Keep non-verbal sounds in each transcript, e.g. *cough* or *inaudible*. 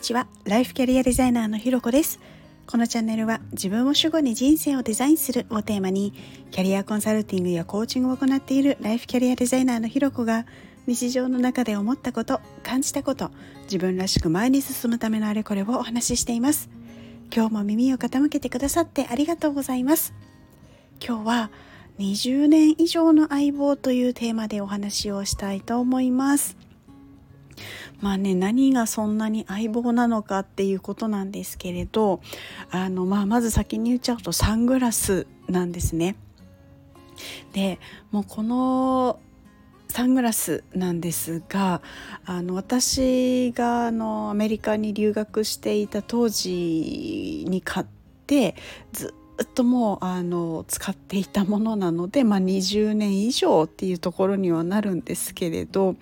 にちは。ライフキャリアデザイナーのひろこです。このチャンネルは自分を主語に人生をデザインするをテーマにキャリアコンサルティングやコーチングを行っているライフキャリアデザイナーのひろこが日常の中で思ったこと感じたこと自分らしく前に進むためのあれこれをお話ししています。今日も耳を傾けてくださってありがとうございます。今日は20年以上の相棒というテーマでお話をしたいと思います。まあね何がそんなに相棒なのかっていうことなんですけれどあの、まあ、まず先に言っちゃうとサングラスなんですね。でもうこのサングラスなんですがあの私があのアメリカに留学していた当時に買ってずっともうあの使っていたものなので、まあ、20年以上っていうところにはなるんですけれど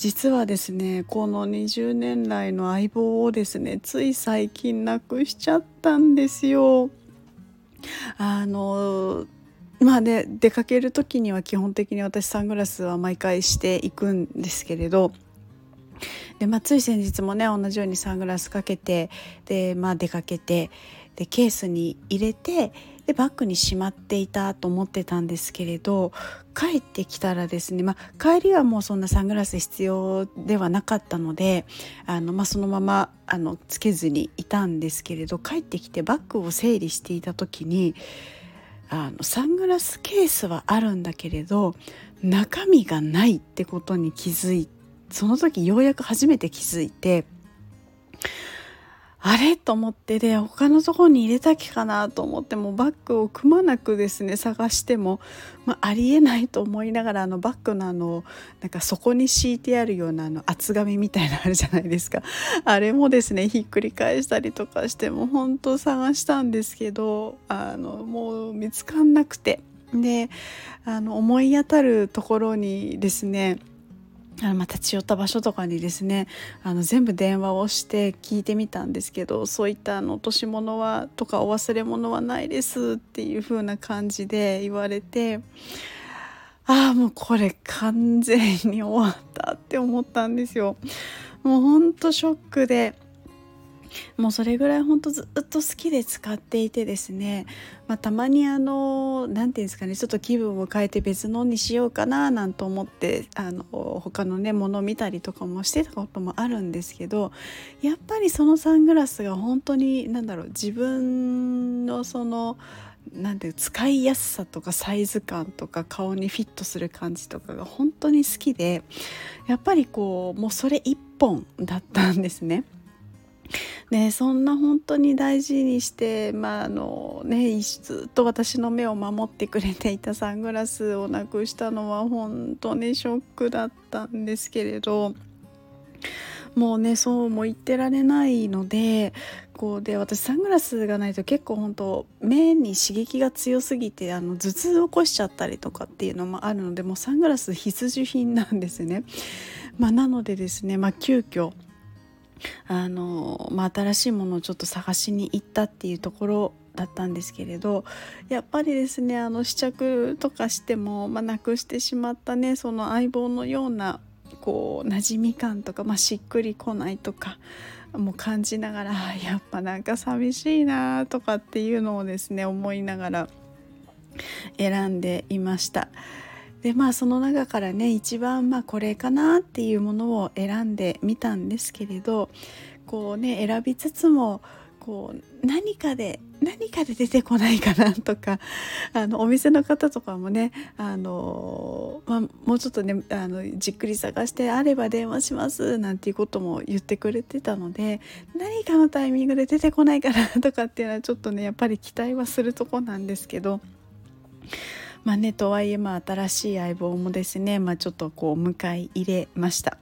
実はですねこの20年来の相棒をですねつい最近なくしちゃったんですよ。あのまあね出かける時には基本的に私サングラスは毎回していくんですけれどで、まあ、つい先日もね同じようにサングラスかけてで、まあ、出かけてでケースに入れてでバッグにしまっていたと思ってたんですけれど帰ってきたらですね、まあ、帰りはもうそんなサングラス必要ではなかったのであの、まあ、そのままあのつけずにいたんですけれど帰ってきてバッグを整理していた時にあのサングラスケースはあるんだけれど中身がないってことに気づいその時ようやく初めて気づいてあれ？と思って。で他のところに入れたきかなと思って。もバッグをくまなくですね探しても、まあ、ありえないと思いながらあのバッグのあのなんか底に敷いてあるようなあの厚紙みたいなのあるじゃないですか。*laughs* あれもですねひっくり返したりとかしても本当探したんですけどあのもう見つかんなくて。であの思い当たるところにですねあのま立ち寄った場所とかにですねあの全部電話をして聞いてみたんですけどそういったあの落とし物はとかお忘れ物はないですっていう風な感じで言われてああもうこれ完全に終わったって思ったんですよ。もうほんとショックでもうそれぐらい本当ずっと好きで使っていてですね、まあ、たまにあの何て言うんですかねちょっと気分を変えて別のにしようかななんて思ってあの他のねもの見たりとかもしてたこともあるんですけどやっぱりそのサングラスが本当に何だろう自分のそのなんて使いやすさとかサイズ感とか顔にフィットする感じとかが本当に好きでやっぱりこうもうそれ一本だったんですね。ね、そんな本当に大事にして、まああのね、ずっと私の目を守ってくれていたサングラスをなくしたのは本当にショックだったんですけれどもうねそうも言ってられないのでこうで私サングラスがないと結構本当目に刺激が強すぎてあの頭痛を起こしちゃったりとかっていうのもあるのでもうサングラス必需品なんですね。まあ、なのでですね、まあ、急遽あの、まあ、新しいものをちょっと探しに行ったっていうところだったんですけれどやっぱりですねあの試着とかしても、まあ、なくしてしまったねその相棒のようなこう馴染み感とか、まあ、しっくりこないとかもう感じながらやっぱなんか寂しいなとかっていうのをですね思いながら選んでいました。でまあその中からね一番まあこれかなっていうものを選んでみたんですけれどこうね選びつつもこう何かで何かで出てこないかなとか *laughs* あのお店の方とかもねあの、まあ、もうちょっとねあのじっくり探してあれば電話しますなんていうことも言ってくれてたので何かのタイミングで出てこないかなとかっていうのはちょっとねやっぱり期待はするとこなんですけど。まあねとはいえまあ新しい相棒もですね、まあ、ちょっとこう迎え入れました。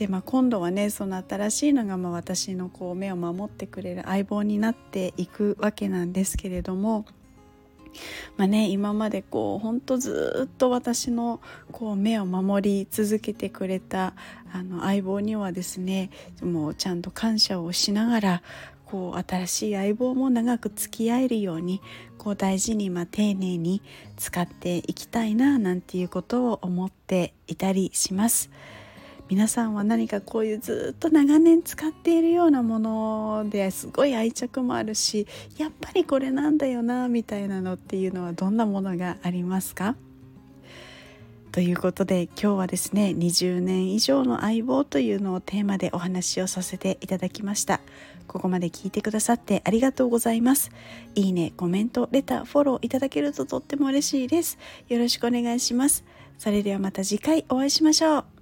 でまあ、今度はねその新しいのがまあ私のこう目を守ってくれる相棒になっていくわけなんですけれども、まあね、今までこう本当ずっと私のこう目を守り続けてくれたあの相棒にはですねもうちゃんと感謝をしながらこう新しい相棒も長く付き合えるようにこう大事にまあ丁寧に使っていきたいななんていうことを思っていたりします。皆さんは何かこういうずっと長年使っているようなものですごい愛着もあるしやっぱりこれなんだよなみたいなのっていうのはどんなものがありますか？ということで今日はですね20年以上の相棒というのをテーマでお話をさせていただきました。ここまで聞いてくださってありがとうございます。いいねコメントレターフォローいただけるととっても嬉しいです。よろしくお願いします。それではまた次回お会いしましょう。